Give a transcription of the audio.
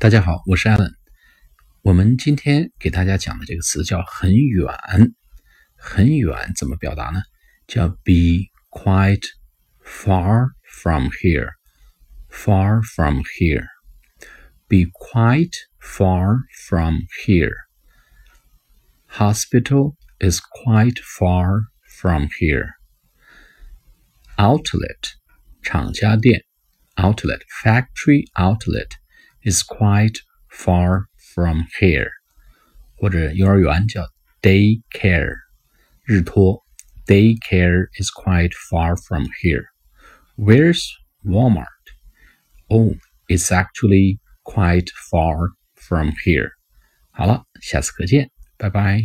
大家好，我是 Allen。我们今天给大家讲的这个词叫“很远”，很远怎么表达呢？叫 “be quite far from here”。Far from here. Be quite far from here. Hospital is quite far from here. Outlet 厂家店 outlet factory outlet is quite far from here，或者幼儿园叫 daycare，日托 daycare is quite far from here. Where's Walmart? Oh, it's actually quite far from here. 好了，下次课见，拜拜。